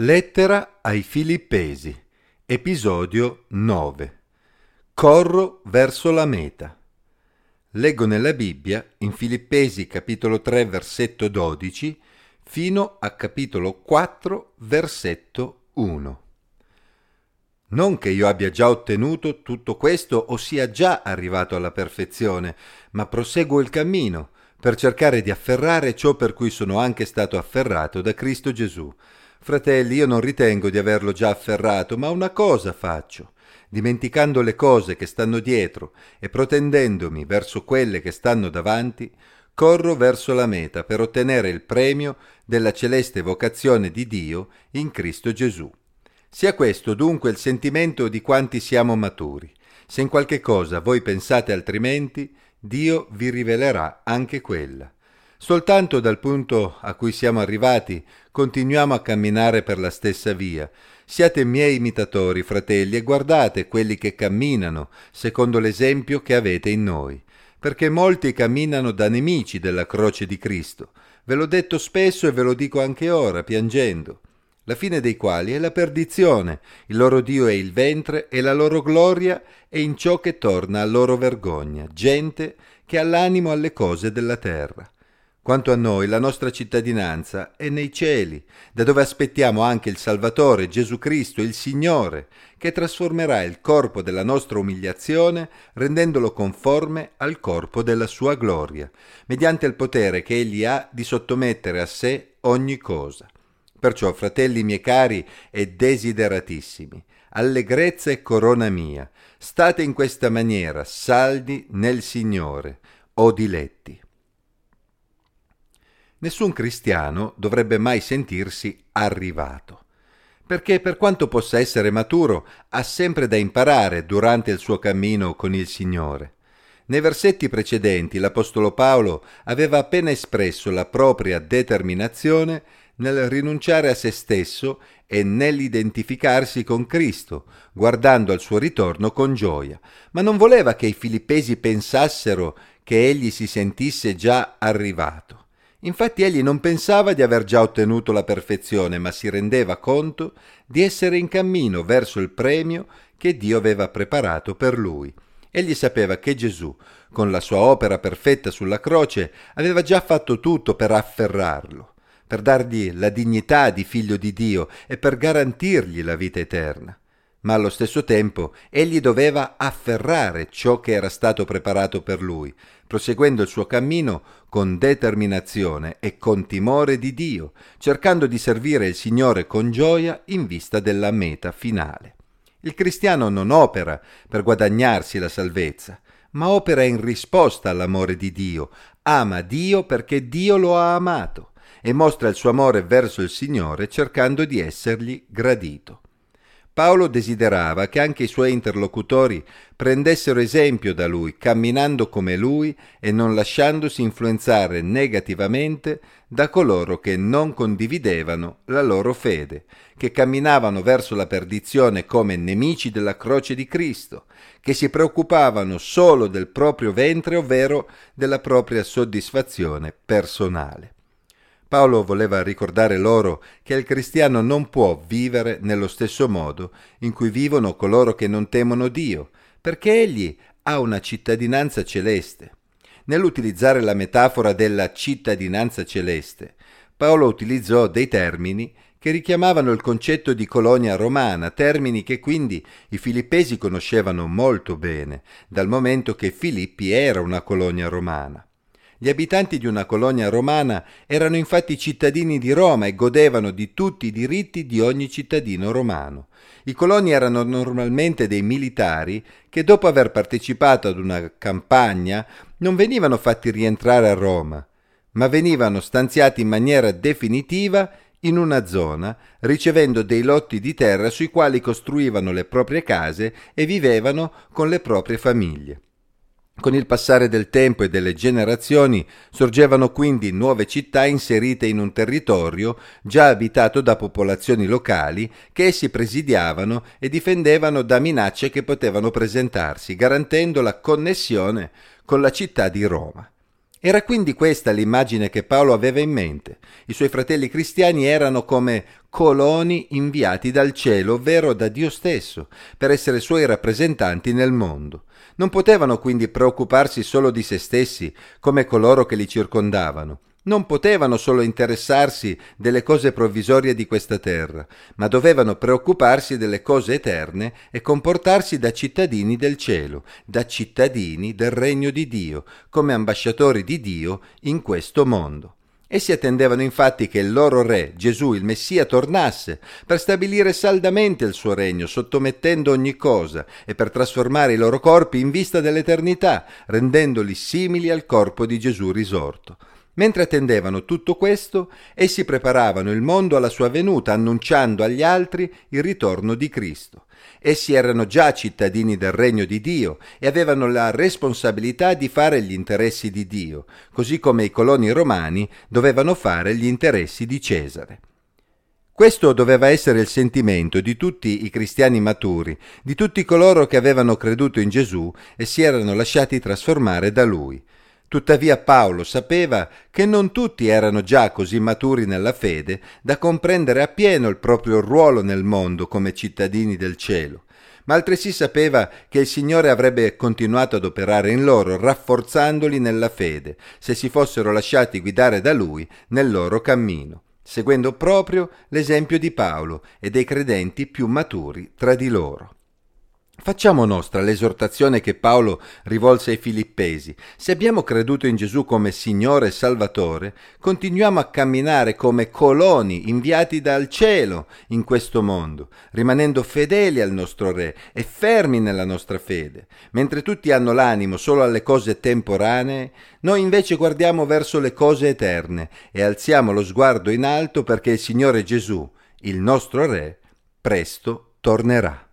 Lettera ai Filippesi, episodio 9. Corro verso la meta. Leggo nella Bibbia, in Filippesi capitolo 3 versetto 12, fino a capitolo 4 versetto 1. Non che io abbia già ottenuto tutto questo o sia già arrivato alla perfezione, ma proseguo il cammino per cercare di afferrare ciò per cui sono anche stato afferrato da Cristo Gesù Fratelli, io non ritengo di averlo già afferrato, ma una cosa faccio, dimenticando le cose che stanno dietro e protendendomi verso quelle che stanno davanti, corro verso la meta per ottenere il premio della celeste vocazione di Dio in Cristo Gesù. Sia questo dunque il sentimento di quanti siamo maturi. Se in qualche cosa voi pensate altrimenti, Dio vi rivelerà anche quella. Soltanto dal punto a cui siamo arrivati continuiamo a camminare per la stessa via. Siate miei imitatori, fratelli, e guardate quelli che camminano, secondo l'esempio che avete in noi. Perché molti camminano da nemici della croce di Cristo. Ve l'ho detto spesso e ve lo dico anche ora, piangendo. La fine dei quali è la perdizione, il loro Dio è il ventre e la loro gloria è in ciò che torna a loro vergogna, gente che ha l'animo alle cose della terra. Quanto a noi, la nostra cittadinanza è nei cieli, da dove aspettiamo anche il Salvatore, Gesù Cristo, il Signore, che trasformerà il corpo della nostra umiliazione rendendolo conforme al corpo della sua gloria, mediante il potere che Egli ha di sottomettere a sé ogni cosa. Perciò, fratelli miei cari e desideratissimi, allegrezza e corona mia, state in questa maniera saldi nel Signore, o diletti. Nessun cristiano dovrebbe mai sentirsi arrivato, perché per quanto possa essere maturo, ha sempre da imparare durante il suo cammino con il Signore. Nei versetti precedenti l'Apostolo Paolo aveva appena espresso la propria determinazione nel rinunciare a se stesso e nell'identificarsi con Cristo, guardando al suo ritorno con gioia, ma non voleva che i filippesi pensassero che egli si sentisse già arrivato. Infatti egli non pensava di aver già ottenuto la perfezione, ma si rendeva conto di essere in cammino verso il premio che Dio aveva preparato per lui. Egli sapeva che Gesù, con la sua opera perfetta sulla croce, aveva già fatto tutto per afferrarlo, per dargli la dignità di figlio di Dio e per garantirgli la vita eterna ma allo stesso tempo egli doveva afferrare ciò che era stato preparato per lui, proseguendo il suo cammino con determinazione e con timore di Dio, cercando di servire il Signore con gioia in vista della meta finale. Il cristiano non opera per guadagnarsi la salvezza, ma opera in risposta all'amore di Dio, ama Dio perché Dio lo ha amato e mostra il suo amore verso il Signore cercando di essergli gradito. Paolo desiderava che anche i suoi interlocutori prendessero esempio da lui, camminando come lui e non lasciandosi influenzare negativamente da coloro che non condividevano la loro fede, che camminavano verso la perdizione come nemici della croce di Cristo, che si preoccupavano solo del proprio ventre, ovvero della propria soddisfazione personale. Paolo voleva ricordare loro che il cristiano non può vivere nello stesso modo in cui vivono coloro che non temono Dio, perché egli ha una cittadinanza celeste. Nell'utilizzare la metafora della cittadinanza celeste, Paolo utilizzò dei termini che richiamavano il concetto di colonia romana, termini che quindi i filippesi conoscevano molto bene, dal momento che Filippi era una colonia romana. Gli abitanti di una colonia romana erano infatti cittadini di Roma e godevano di tutti i diritti di ogni cittadino romano. I coloni erano normalmente dei militari che dopo aver partecipato ad una campagna non venivano fatti rientrare a Roma, ma venivano stanziati in maniera definitiva in una zona, ricevendo dei lotti di terra sui quali costruivano le proprie case e vivevano con le proprie famiglie. Con il passare del tempo e delle generazioni sorgevano quindi nuove città inserite in un territorio già abitato da popolazioni locali che essi presidiavano e difendevano da minacce che potevano presentarsi, garantendo la connessione con la città di Roma. Era quindi questa l'immagine che Paolo aveva in mente. I suoi fratelli cristiani erano come coloni inviati dal cielo, ovvero da Dio stesso, per essere suoi rappresentanti nel mondo. Non potevano quindi preoccuparsi solo di se stessi, come coloro che li circondavano. Non potevano solo interessarsi delle cose provvisorie di questa terra, ma dovevano preoccuparsi delle cose eterne e comportarsi da cittadini del cielo, da cittadini del regno di Dio, come ambasciatori di Dio in questo mondo. Essi attendevano infatti che il loro re, Gesù il Messia, tornasse per stabilire saldamente il suo regno, sottomettendo ogni cosa e per trasformare i loro corpi in vista dell'eternità, rendendoli simili al corpo di Gesù risorto. Mentre attendevano tutto questo, essi preparavano il mondo alla sua venuta, annunciando agli altri il ritorno di Cristo. Essi erano già cittadini del regno di Dio e avevano la responsabilità di fare gli interessi di Dio, così come i coloni romani dovevano fare gli interessi di Cesare. Questo doveva essere il sentimento di tutti i cristiani maturi, di tutti coloro che avevano creduto in Gesù e si erano lasciati trasformare da lui. Tuttavia Paolo sapeva che non tutti erano già così maturi nella fede da comprendere appieno il proprio ruolo nel mondo come cittadini del cielo, ma altresì sapeva che il Signore avrebbe continuato ad operare in loro, rafforzandoli nella fede, se si fossero lasciati guidare da Lui nel loro cammino, seguendo proprio l'esempio di Paolo e dei credenti più maturi tra di loro. Facciamo nostra l'esortazione che Paolo rivolse ai Filippesi. Se abbiamo creduto in Gesù come Signore e Salvatore, continuiamo a camminare come coloni inviati dal cielo in questo mondo, rimanendo fedeli al nostro Re e fermi nella nostra fede. Mentre tutti hanno l'animo solo alle cose temporanee, noi invece guardiamo verso le cose eterne e alziamo lo sguardo in alto perché il Signore Gesù, il nostro Re, presto tornerà.